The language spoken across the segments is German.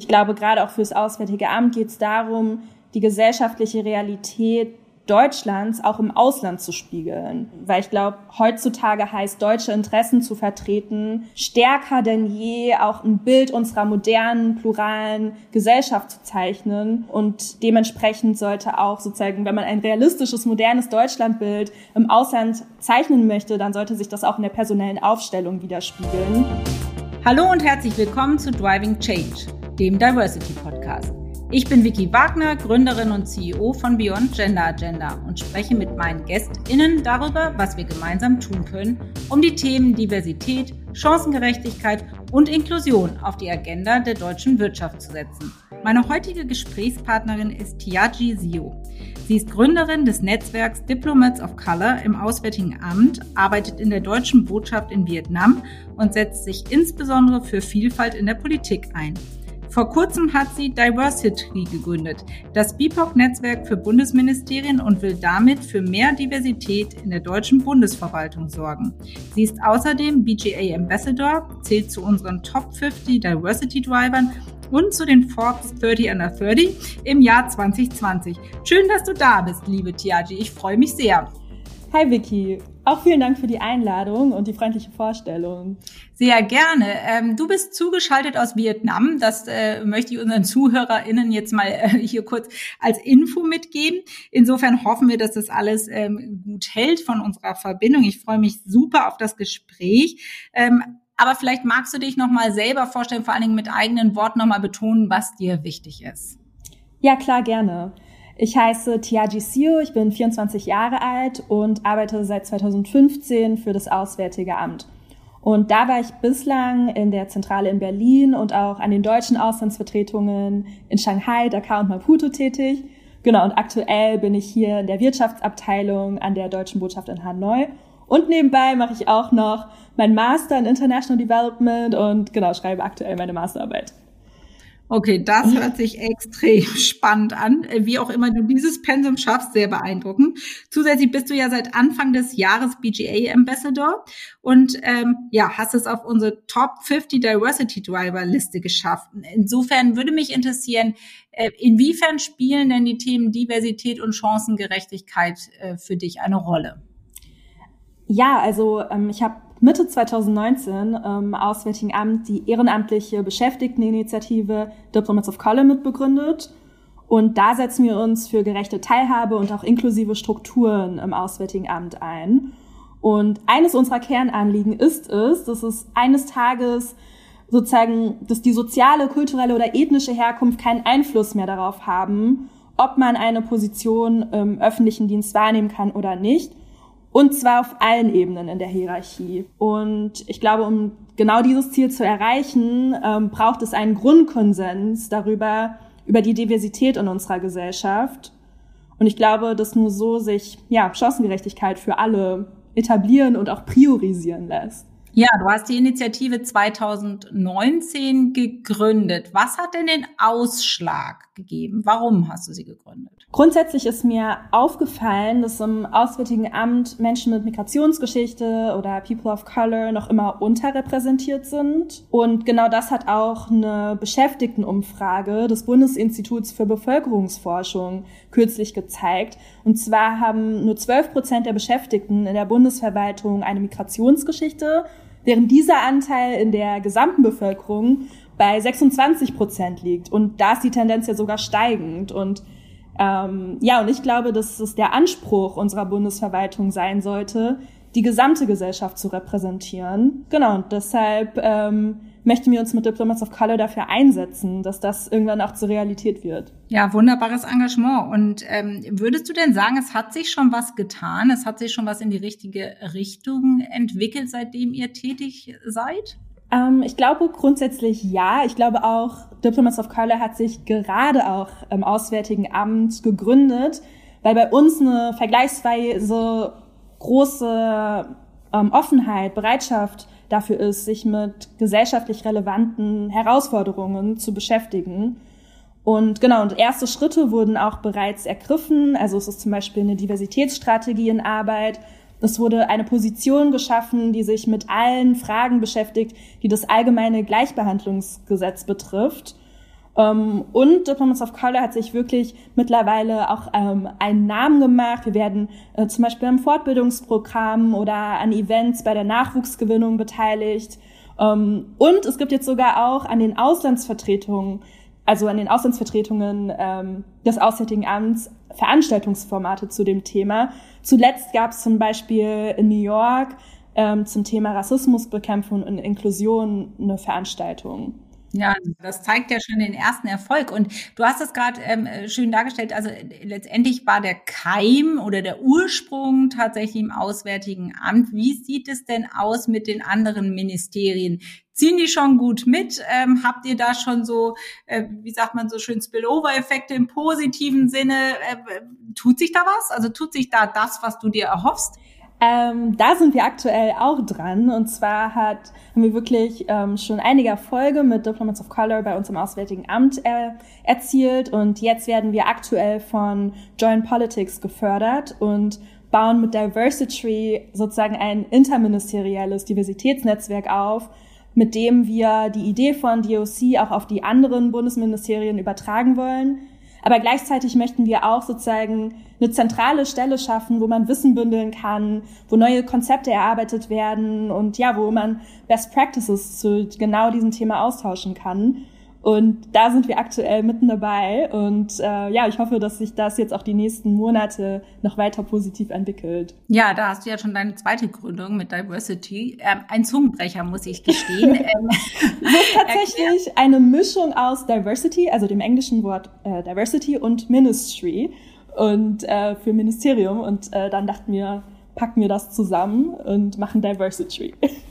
Ich glaube, gerade auch fürs Auswärtige Amt geht es darum, die gesellschaftliche Realität Deutschlands auch im Ausland zu spiegeln. Weil ich glaube, heutzutage heißt deutsche Interessen zu vertreten, stärker denn je auch ein Bild unserer modernen, pluralen Gesellschaft zu zeichnen. Und dementsprechend sollte auch sozusagen, wenn man ein realistisches, modernes Deutschlandbild im Ausland zeichnen möchte, dann sollte sich das auch in der personellen Aufstellung widerspiegeln. Hallo und herzlich willkommen zu Driving Change, dem Diversity Podcast. Ich bin Vicky Wagner, Gründerin und CEO von Beyond Gender Agenda und spreche mit meinen GästInnen darüber, was wir gemeinsam tun können, um die Themen Diversität, Chancengerechtigkeit und Inklusion auf die Agenda der deutschen Wirtschaft zu setzen. Meine heutige Gesprächspartnerin ist Tiaji Sio. Sie ist Gründerin des Netzwerks Diplomats of Color im Auswärtigen Amt, arbeitet in der deutschen Botschaft in Vietnam und setzt sich insbesondere für Vielfalt in der Politik ein. Vor kurzem hat sie Diversity gegründet, das BIPOC-Netzwerk für Bundesministerien und will damit für mehr Diversität in der deutschen Bundesverwaltung sorgen. Sie ist außerdem BGA Ambassador, zählt zu unseren Top 50 Diversity Drivern und zu den Forbes 30 Under 30 im Jahr 2020. Schön, dass du da bist, liebe Tiaji. Ich freue mich sehr. Hi Vicky, auch vielen Dank für die Einladung und die freundliche Vorstellung. Sehr gerne. Ähm, du bist zugeschaltet aus Vietnam. Das äh, möchte ich unseren ZuhörerInnen jetzt mal äh, hier kurz als Info mitgeben. Insofern hoffen wir, dass das alles ähm, gut hält von unserer Verbindung. Ich freue mich super auf das Gespräch. Ähm, aber vielleicht magst du dich noch mal selber vorstellen, vor allen Dingen mit eigenen Worten noch mal betonen, was dir wichtig ist. Ja, klar, gerne. Ich heiße Tiaji Sio, ich bin 24 Jahre alt und arbeite seit 2015 für das Auswärtige Amt. Und da war ich bislang in der Zentrale in Berlin und auch an den deutschen Auslandsvertretungen in Shanghai, Dakar und Maputo tätig. Genau, und aktuell bin ich hier in der Wirtschaftsabteilung an der Deutschen Botschaft in Hanoi. Und nebenbei mache ich auch noch mein Master in International Development und genau, schreibe aktuell meine Masterarbeit. Okay, das hört sich extrem spannend an. Wie auch immer du dieses Pensum schaffst, sehr beeindruckend. Zusätzlich bist du ja seit Anfang des Jahres BGA Ambassador und ähm, ja, hast es auf unsere Top 50 Diversity Driver Liste geschafft. Insofern würde mich interessieren, äh, inwiefern spielen denn die Themen Diversität und Chancengerechtigkeit äh, für dich eine Rolle? Ja, also ähm, ich habe Mitte 2019 im Auswärtigen Amt die ehrenamtliche Beschäftigteninitiative Diplomats of Color mitbegründet. Und da setzen wir uns für gerechte Teilhabe und auch inklusive Strukturen im Auswärtigen Amt ein. Und eines unserer Kernanliegen ist es, dass es eines Tages sozusagen, dass die soziale, kulturelle oder ethnische Herkunft keinen Einfluss mehr darauf haben, ob man eine Position im öffentlichen Dienst wahrnehmen kann oder nicht, und zwar auf allen Ebenen in der Hierarchie. Und ich glaube, um genau dieses Ziel zu erreichen, ähm, braucht es einen Grundkonsens darüber, über die Diversität in unserer Gesellschaft. Und ich glaube, dass nur so sich ja, Chancengerechtigkeit für alle etablieren und auch priorisieren lässt. Ja, du hast die Initiative 2019 gegründet. Was hat denn den Ausschlag gegeben? Warum hast du sie gegründet? Grundsätzlich ist mir aufgefallen, dass im Auswärtigen Amt Menschen mit Migrationsgeschichte oder People of Color noch immer unterrepräsentiert sind. Und genau das hat auch eine Beschäftigtenumfrage des Bundesinstituts für Bevölkerungsforschung kürzlich gezeigt. Und zwar haben nur 12 Prozent der Beschäftigten in der Bundesverwaltung eine Migrationsgeschichte, während dieser Anteil in der gesamten Bevölkerung bei 26 Prozent liegt. Und da ist die Tendenz ja sogar steigend. Und ähm, ja, und ich glaube, dass es der Anspruch unserer Bundesverwaltung sein sollte, die gesamte Gesellschaft zu repräsentieren. Genau, und deshalb ähm, möchten wir uns mit Diplomats of Color dafür einsetzen, dass das irgendwann auch zur Realität wird. Ja, wunderbares Engagement. Und ähm, würdest du denn sagen, es hat sich schon was getan? Es hat sich schon was in die richtige Richtung entwickelt, seitdem ihr tätig seid? Ähm, ich glaube grundsätzlich ja. Ich glaube auch, Diplomats of Color hat sich gerade auch im Auswärtigen Amt gegründet, weil bei uns eine vergleichsweise große ähm, Offenheit, Bereitschaft dafür ist, sich mit gesellschaftlich relevanten Herausforderungen zu beschäftigen. Und genau, und erste Schritte wurden auch bereits ergriffen. Also es ist zum Beispiel eine Diversitätsstrategie in Arbeit, es wurde eine Position geschaffen, die sich mit allen Fragen beschäftigt, die das allgemeine Gleichbehandlungsgesetz betrifft. Ähm, und Diplomats of Color hat sich wirklich mittlerweile auch ähm, einen Namen gemacht. Wir werden äh, zum Beispiel am Fortbildungsprogramm oder an Events bei der Nachwuchsgewinnung beteiligt. Ähm, und es gibt jetzt sogar auch an den Auslandsvertretungen, also an den Auslandsvertretungen ähm, des Auswärtigen Amts Veranstaltungsformate zu dem Thema. Zuletzt gab es zum Beispiel in New York ähm, zum Thema Rassismusbekämpfung und Inklusion eine Veranstaltung. Ja, das zeigt ja schon den ersten Erfolg. Und du hast es gerade ähm, schön dargestellt. Also letztendlich war der Keim oder der Ursprung tatsächlich im Auswärtigen Amt. Wie sieht es denn aus mit den anderen Ministerien? Ziehen die schon gut mit? Ähm, habt ihr da schon so, äh, wie sagt man so schön, Spillover-Effekte im positiven Sinne? Äh, tut sich da was? Also tut sich da das, was du dir erhoffst? Ähm, da sind wir aktuell auch dran. Und zwar hat, haben wir wirklich ähm, schon einige Erfolge mit Diplomats of Color bei uns im Auswärtigen Amt äh, erzielt. Und jetzt werden wir aktuell von Joint Politics gefördert und bauen mit Diversity sozusagen ein interministerielles Diversitätsnetzwerk auf, mit dem wir die Idee von DOC auch auf die anderen Bundesministerien übertragen wollen aber gleichzeitig möchten wir auch sozusagen eine zentrale Stelle schaffen, wo man Wissen bündeln kann, wo neue Konzepte erarbeitet werden und ja, wo man Best Practices zu genau diesem Thema austauschen kann. Und da sind wir aktuell mitten dabei. Und äh, ja, ich hoffe, dass sich das jetzt auch die nächsten Monate noch weiter positiv entwickelt. Ja, da hast du ja schon deine zweite Gründung mit Diversity. Ähm, ein Zungenbrecher, muss ich gestehen. ähm, das ist tatsächlich eine Mischung aus Diversity, also dem englischen Wort äh, Diversity und Ministry und äh, für Ministerium. Und äh, dann dachten wir, packen wir das zusammen und machen Diversity.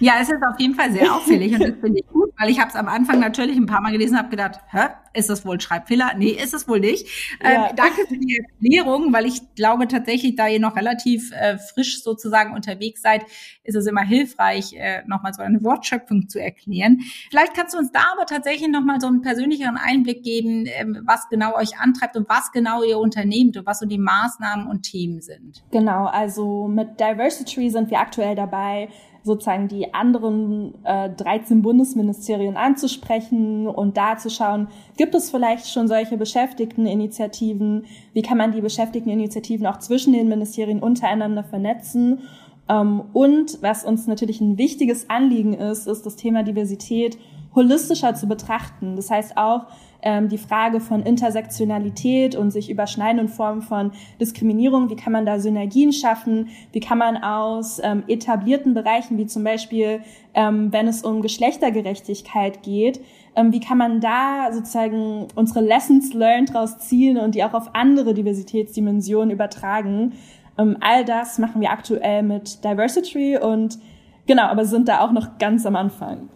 Ja, es ist auf jeden Fall sehr auffällig und das finde ich gut, weil ich habe es am Anfang natürlich ein paar Mal gelesen und habe gedacht, hä, ist das wohl ein Schreibfehler? Nee, ist es wohl nicht. Ähm, ja. Ähm, danke für die Erklärung, weil ich glaube tatsächlich, da ihr noch relativ äh, frisch sozusagen unterwegs seid, ist es immer hilfreich, äh, nochmal so eine Wortschöpfung zu erklären. Vielleicht kannst du uns da aber tatsächlich nochmal so einen persönlicheren Einblick geben, ähm, was genau euch antreibt und was genau ihr unternehmt und was so die Maßnahmen und Themen sind. Genau, also mit Diversity sind wir aktuell dabei, sozusagen die anderen äh, 13 Bundesministerien anzusprechen und da zu schauen, gibt es vielleicht schon solche Beschäftigteninitiativen? Wie kann man die Beschäftigteninitiativen auch zwischen den Ministerien untereinander vernetzen? Ähm, und was uns natürlich ein wichtiges Anliegen ist, ist das Thema Diversität holistischer zu betrachten. Das heißt auch, ähm, die Frage von Intersektionalität und sich überschneidenden Formen von Diskriminierung, wie kann man da Synergien schaffen, wie kann man aus ähm, etablierten Bereichen, wie zum Beispiel, ähm, wenn es um Geschlechtergerechtigkeit geht, ähm, wie kann man da sozusagen unsere Lessons learned draus ziehen und die auch auf andere Diversitätsdimensionen übertragen. Ähm, all das machen wir aktuell mit Diversity und genau, aber sind da auch noch ganz am Anfang.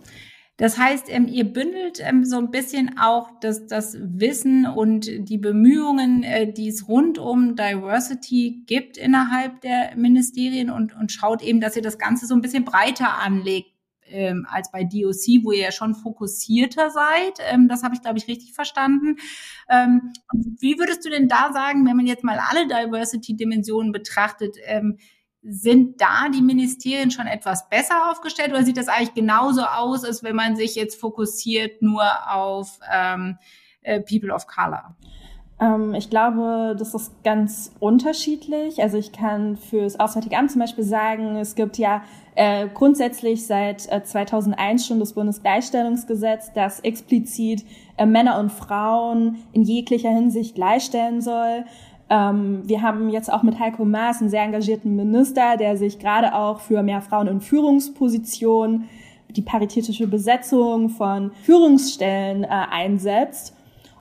Das heißt, ähm, ihr bündelt ähm, so ein bisschen auch das, das Wissen und die Bemühungen, äh, die es rund um Diversity gibt innerhalb der Ministerien und, und schaut eben, dass ihr das Ganze so ein bisschen breiter anlegt ähm, als bei DOC, wo ihr ja schon fokussierter seid. Ähm, das habe ich, glaube ich, richtig verstanden. Ähm, wie würdest du denn da sagen, wenn man jetzt mal alle Diversity-Dimensionen betrachtet, ähm, sind da die Ministerien schon etwas besser aufgestellt oder sieht das eigentlich genauso aus, als wenn man sich jetzt fokussiert nur auf ähm, äh, People of Color? Ähm, ich glaube, das ist ganz unterschiedlich. Also ich kann fürs Auswärtige Amt zum Beispiel sagen, es gibt ja äh, grundsätzlich seit äh, 2001 schon das Bundesgleichstellungsgesetz, das explizit äh, Männer und Frauen in jeglicher Hinsicht gleichstellen soll. Ähm, wir haben jetzt auch mit Heiko Maas einen sehr engagierten Minister, der sich gerade auch für mehr Frauen in Führungspositionen, die paritätische Besetzung von Führungsstellen äh, einsetzt.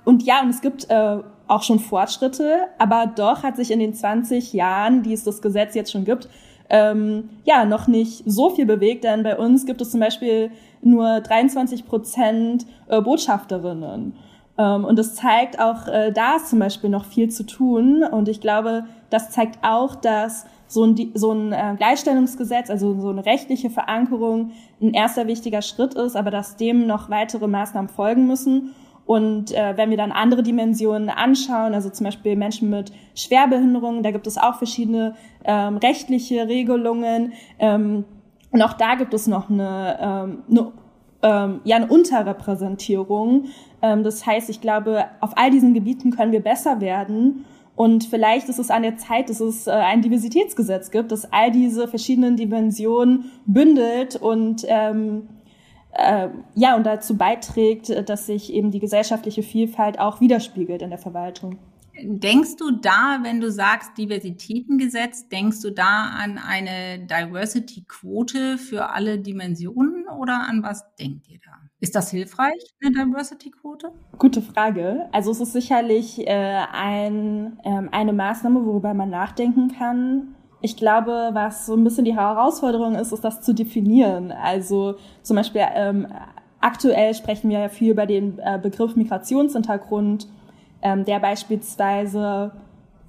Und ja, und es gibt äh, auch schon Fortschritte, aber doch hat sich in den 20 Jahren, die es das Gesetz jetzt schon gibt, ähm, ja, noch nicht so viel bewegt, denn bei uns gibt es zum Beispiel nur 23 Prozent äh, Botschafterinnen. Ähm, und es zeigt auch, äh, da ist zum Beispiel noch viel zu tun. Und ich glaube, das zeigt auch, dass so ein, so ein äh, Gleichstellungsgesetz, also so eine rechtliche Verankerung ein erster wichtiger Schritt ist, aber dass dem noch weitere Maßnahmen folgen müssen. Und äh, wenn wir dann andere Dimensionen anschauen, also zum Beispiel Menschen mit Schwerbehinderungen, da gibt es auch verschiedene ähm, rechtliche Regelungen. Ähm, und auch da gibt es noch eine, ähm, eine ähm, ja eine Unterrepräsentierung. Ähm, das heißt, ich glaube, auf all diesen Gebieten können wir besser werden. Und vielleicht ist es an der Zeit, dass es äh, ein Diversitätsgesetz gibt, das all diese verschiedenen Dimensionen bündelt und ähm, äh, ja und dazu beiträgt, dass sich eben die gesellschaftliche Vielfalt auch widerspiegelt in der Verwaltung. Denkst du da, wenn du sagst Diversitätengesetz, denkst du da an eine Diversity-Quote für alle Dimensionen oder an was denkt ihr da? Ist das hilfreich, eine Diversity-Quote? Gute Frage. Also es ist sicherlich äh, ein, ähm, eine Maßnahme, worüber man nachdenken kann. Ich glaube, was so ein bisschen die Herausforderung ist, ist das zu definieren. Also zum Beispiel ähm, aktuell sprechen wir ja viel über den äh, Begriff Migrationshintergrund ähm, der beispielsweise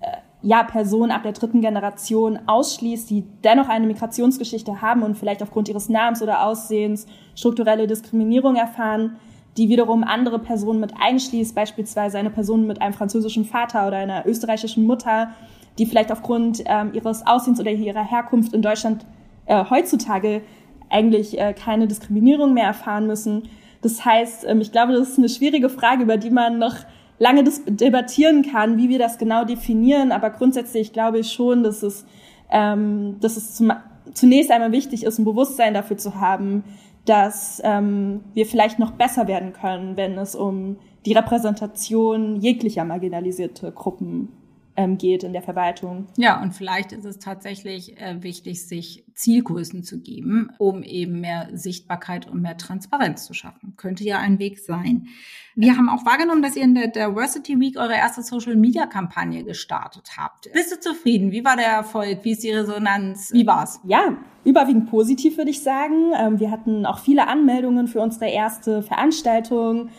äh, ja, Personen ab der dritten Generation ausschließt, die dennoch eine Migrationsgeschichte haben und vielleicht aufgrund ihres Namens oder Aussehens strukturelle Diskriminierung erfahren, die wiederum andere Personen mit einschließt, beispielsweise eine Person mit einem französischen Vater oder einer österreichischen Mutter, die vielleicht aufgrund ähm, ihres Aussehens oder ihrer Herkunft in Deutschland äh, heutzutage eigentlich äh, keine Diskriminierung mehr erfahren müssen. Das heißt, ähm, ich glaube, das ist eine schwierige Frage, über die man noch lange debattieren kann, wie wir das genau definieren. Aber grundsätzlich glaube ich schon, dass es, ähm, dass es zum, zunächst einmal wichtig ist, ein Bewusstsein dafür zu haben, dass ähm, wir vielleicht noch besser werden können, wenn es um die Repräsentation jeglicher marginalisierte Gruppen ähm, geht in der Verwaltung. Ja, und vielleicht ist es tatsächlich äh, wichtig, sich Zielgrößen zu geben, um eben mehr Sichtbarkeit und mehr Transparenz zu schaffen. Könnte ja ein Weg sein. Wir haben auch wahrgenommen, dass ihr in der Diversity Week eure erste Social Media Kampagne gestartet habt. Bist du zufrieden? Wie war der Erfolg? Wie ist die Resonanz? Wie war's? Ja, überwiegend positiv würde ich sagen. Ähm, wir hatten auch viele Anmeldungen für unsere erste Veranstaltung.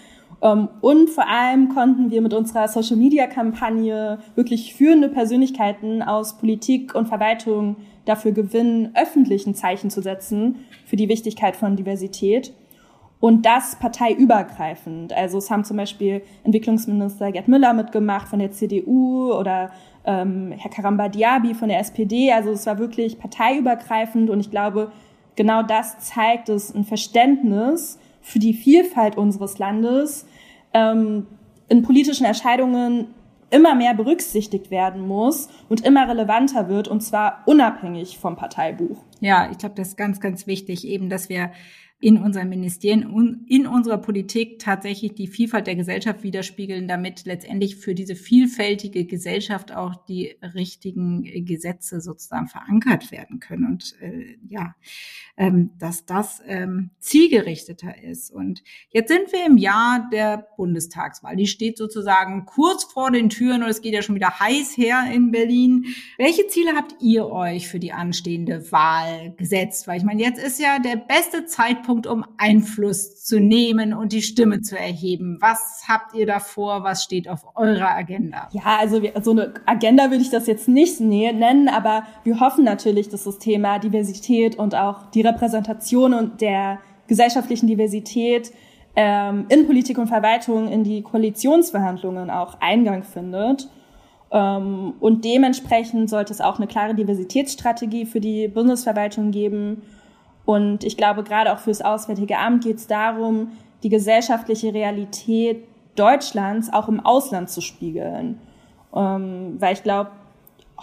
Ähm, und vor allem konnten wir mit unserer Social-Media-Kampagne wirklich führende Persönlichkeiten aus Politik und Verwaltung dafür gewinnen, öffentlichen Zeichen zu setzen für die Wichtigkeit von Diversität. Und das parteiübergreifend. Also es haben zum Beispiel Entwicklungsminister Gerd Müller mitgemacht von der CDU oder ähm, Herr Karamba Diaby von der SPD. Also es war wirklich parteiübergreifend und ich glaube, genau das zeigt es ein Verständnis für die Vielfalt unseres Landes ähm, in politischen Entscheidungen immer mehr berücksichtigt werden muss und immer relevanter wird, und zwar unabhängig vom Parteibuch. Ja, ich glaube, das ist ganz, ganz wichtig, eben, dass wir in unseren Ministerien in unserer Politik tatsächlich die Vielfalt der Gesellschaft widerspiegeln, damit letztendlich für diese vielfältige Gesellschaft auch die richtigen Gesetze sozusagen verankert werden können und äh, ja, ähm, dass das ähm, zielgerichteter ist. Und jetzt sind wir im Jahr der Bundestagswahl. Die steht sozusagen kurz vor den Türen und es geht ja schon wieder heiß her in Berlin. Welche Ziele habt ihr euch für die anstehende Wahl gesetzt? Weil ich meine, jetzt ist ja der beste Zeitpunkt, Zeitpunkt, um Einfluss zu nehmen und die Stimme zu erheben. Was habt ihr da? Was steht auf eurer Agenda? Ja, also wir, so eine Agenda würde ich das jetzt nicht nennen, aber wir hoffen natürlich, dass das Thema Diversität und auch die Repräsentation und der gesellschaftlichen Diversität ähm, in Politik und Verwaltung in die Koalitionsverhandlungen auch Eingang findet. Ähm, und dementsprechend sollte es auch eine klare Diversitätsstrategie für die Bundesverwaltung geben und ich glaube, gerade auch fürs Auswärtige Amt geht es darum, die gesellschaftliche Realität Deutschlands auch im Ausland zu spiegeln. Ähm, weil ich glaube,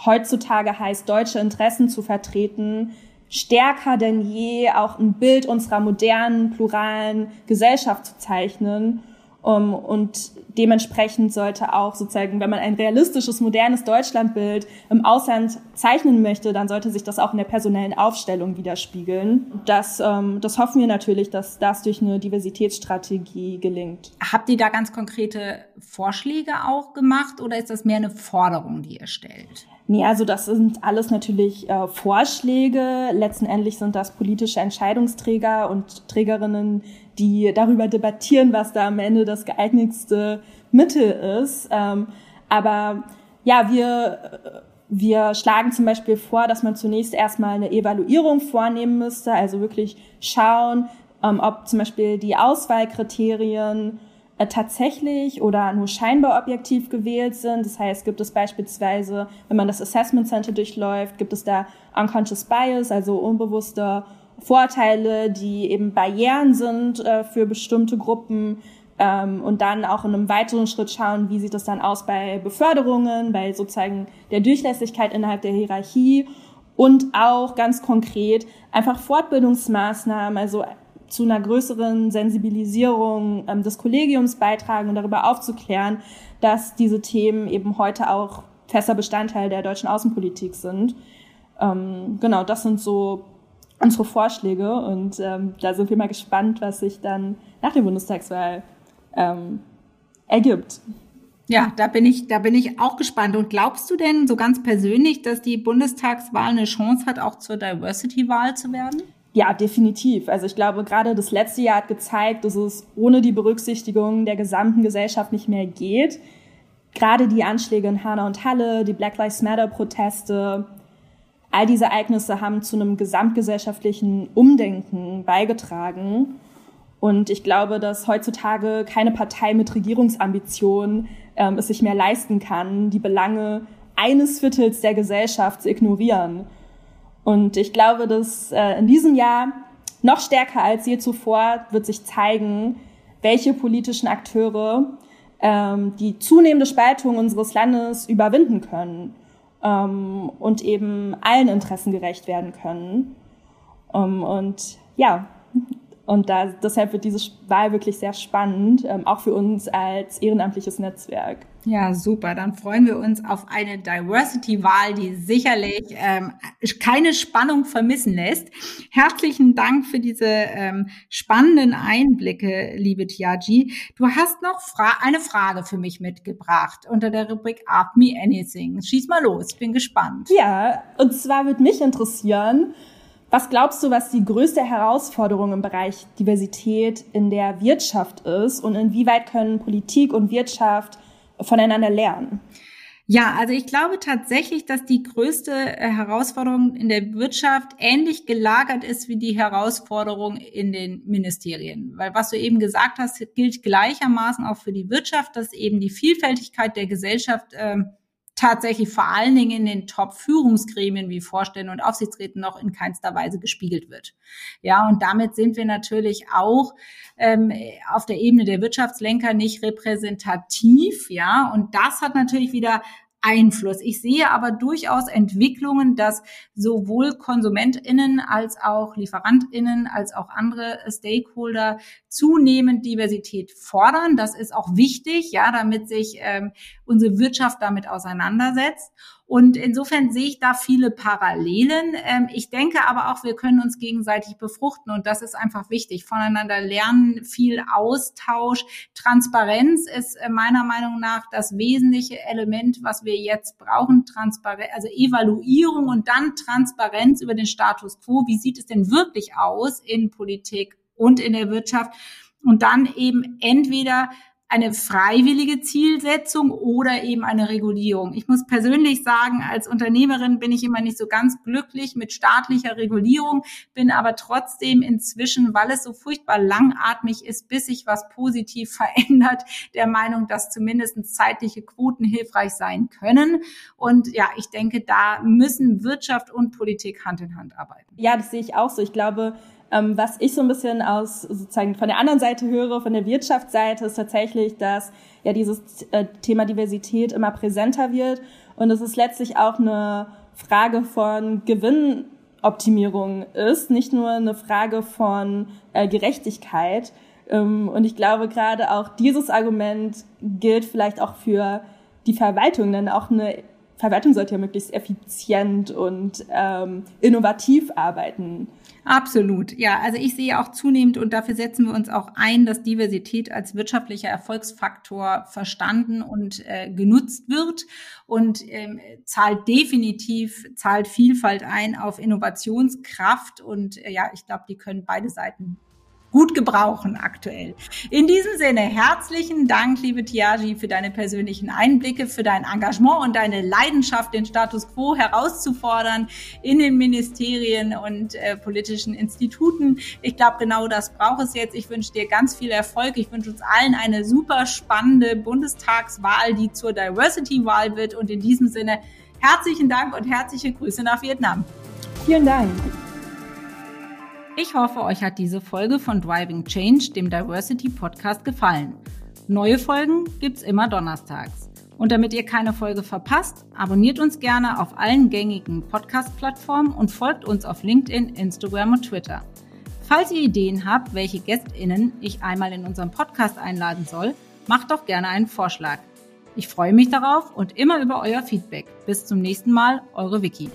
heutzutage heißt, deutsche Interessen zu vertreten, stärker denn je auch ein Bild unserer modernen, pluralen Gesellschaft zu zeichnen um, und dementsprechend sollte auch sozusagen, wenn man ein realistisches, modernes Deutschlandbild im Ausland zeichnen möchte, dann sollte sich das auch in der personellen Aufstellung widerspiegeln. Das, ähm, das hoffen wir natürlich, dass das durch eine Diversitätsstrategie gelingt. Habt ihr da ganz konkrete Vorschläge auch gemacht oder ist das mehr eine Forderung, die ihr stellt? Nee, also das sind alles natürlich äh, Vorschläge. Letztendlich sind das politische Entscheidungsträger und Trägerinnen, die darüber debattieren, was da am Ende das geeignetste Mittel ist. Ähm, aber ja, wir, wir schlagen zum Beispiel vor, dass man zunächst erstmal eine Evaluierung vornehmen müsste, also wirklich schauen, ähm, ob zum Beispiel die Auswahlkriterien äh, tatsächlich oder nur scheinbar objektiv gewählt sind. Das heißt, gibt es beispielsweise, wenn man das Assessment Center durchläuft, gibt es da unconscious bias, also unbewusste Vorteile, die eben Barrieren sind äh, für bestimmte Gruppen ähm, und dann auch in einem weiteren Schritt schauen, wie sieht das dann aus bei Beförderungen, bei sozusagen der Durchlässigkeit innerhalb der Hierarchie und auch ganz konkret einfach Fortbildungsmaßnahmen, also zu einer größeren Sensibilisierung ähm, des Kollegiums beitragen und darüber aufzuklären, dass diese Themen eben heute auch fester Bestandteil der deutschen Außenpolitik sind. Ähm, genau, das sind so unsere Vorschläge und ähm, da sind wir mal gespannt, was sich dann nach der Bundestagswahl ähm, ergibt. Ja, da bin ich, da bin ich auch gespannt. Und glaubst du denn so ganz persönlich, dass die Bundestagswahl eine Chance hat, auch zur Diversity-Wahl zu werden? Ja, definitiv. Also ich glaube, gerade das letzte Jahr hat gezeigt, dass es ohne die Berücksichtigung der gesamten Gesellschaft nicht mehr geht. Gerade die Anschläge in Hanau und Halle, die Black Lives Matter Proteste, all diese Ereignisse haben zu einem gesamtgesellschaftlichen Umdenken beigetragen. Und ich glaube, dass heutzutage keine Partei mit Regierungsambitionen ähm, es sich mehr leisten kann, die Belange eines Viertels der Gesellschaft zu ignorieren. Und ich glaube, dass äh, in diesem Jahr noch stärker als je zuvor wird sich zeigen, welche politischen Akteure ähm, die zunehmende Spaltung unseres Landes überwinden können ähm, und eben allen Interessen gerecht werden können. Um, und ja, und da, deshalb wird diese Wahl wirklich sehr spannend, ähm, auch für uns als ehrenamtliches Netzwerk. Ja, super. Dann freuen wir uns auf eine Diversity-Wahl, die sicherlich ähm, keine Spannung vermissen lässt. Herzlichen Dank für diese ähm, spannenden Einblicke, liebe Tiaji. Du hast noch Fra eine Frage für mich mitgebracht unter der Rubrik Ask Me Anything. Schieß mal los, bin gespannt. Ja, und zwar wird mich interessieren, was glaubst du, was die größte Herausforderung im Bereich Diversität in der Wirtschaft ist und inwieweit können Politik und Wirtschaft voneinander lernen? Ja, also ich glaube tatsächlich, dass die größte äh, Herausforderung in der Wirtschaft ähnlich gelagert ist wie die Herausforderung in den Ministerien. Weil was du eben gesagt hast, gilt gleichermaßen auch für die Wirtschaft, dass eben die Vielfältigkeit der Gesellschaft äh, tatsächlich vor allen Dingen in den Top-Führungsgremien wie Vorstände und Aufsichtsräten noch in keinster Weise gespiegelt wird. Ja, und damit sind wir natürlich auch ähm, auf der Ebene der Wirtschaftslenker nicht repräsentativ. Ja, und das hat natürlich wieder Einfluss. Ich sehe aber durchaus Entwicklungen, dass sowohl KonsumentInnen als auch LieferantInnen als auch andere Stakeholder zunehmend Diversität fordern. Das ist auch wichtig, ja, damit sich ähm, unsere Wirtschaft damit auseinandersetzt. Und insofern sehe ich da viele Parallelen. Ähm, ich denke aber auch, wir können uns gegenseitig befruchten und das ist einfach wichtig. Voneinander lernen, viel Austausch. Transparenz ist äh, meiner Meinung nach das wesentliche Element, was wir jetzt brauchen. Transparenz, also Evaluierung und dann Transparenz über den Status quo. Wie sieht es denn wirklich aus in Politik und in der Wirtschaft? Und dann eben entweder eine freiwillige Zielsetzung oder eben eine Regulierung. Ich muss persönlich sagen, als Unternehmerin bin ich immer nicht so ganz glücklich mit staatlicher Regulierung, bin aber trotzdem inzwischen, weil es so furchtbar langatmig ist, bis sich was positiv verändert, der Meinung, dass zumindest zeitliche Quoten hilfreich sein können. Und ja, ich denke, da müssen Wirtschaft und Politik Hand in Hand arbeiten. Ja, das sehe ich auch so. Ich glaube, ähm, was ich so ein bisschen aus sozusagen von der anderen Seite höre, von der Wirtschaftsseite, ist tatsächlich, dass ja dieses äh, Thema Diversität immer präsenter wird und es ist letztlich auch eine Frage von Gewinnoptimierung ist, nicht nur eine Frage von äh, Gerechtigkeit. Ähm, und ich glaube, gerade auch dieses Argument gilt vielleicht auch für die Verwaltung, denn auch eine Verwaltung sollte ja möglichst effizient und ähm, innovativ arbeiten. Absolut, ja. Also ich sehe auch zunehmend und dafür setzen wir uns auch ein, dass Diversität als wirtschaftlicher Erfolgsfaktor verstanden und äh, genutzt wird und ähm, zahlt definitiv, zahlt Vielfalt ein auf Innovationskraft und äh, ja, ich glaube, die können beide Seiten gut gebrauchen aktuell. In diesem Sinne, herzlichen Dank, liebe Tiagi, für deine persönlichen Einblicke, für dein Engagement und deine Leidenschaft, den Status quo herauszufordern in den Ministerien und äh, politischen Instituten. Ich glaube, genau das braucht es jetzt. Ich wünsche dir ganz viel Erfolg. Ich wünsche uns allen eine super spannende Bundestagswahl, die zur Diversity-Wahl wird. Und in diesem Sinne, herzlichen Dank und herzliche Grüße nach Vietnam. Vielen Dank. Ich hoffe, euch hat diese Folge von Driving Change, dem Diversity Podcast, gefallen. Neue Folgen gibt's immer donnerstags. Und damit ihr keine Folge verpasst, abonniert uns gerne auf allen gängigen Podcast-Plattformen und folgt uns auf LinkedIn, Instagram und Twitter. Falls ihr Ideen habt, welche GästInnen ich einmal in unserem Podcast einladen soll, macht doch gerne einen Vorschlag. Ich freue mich darauf und immer über euer Feedback. Bis zum nächsten Mal, eure Vicky.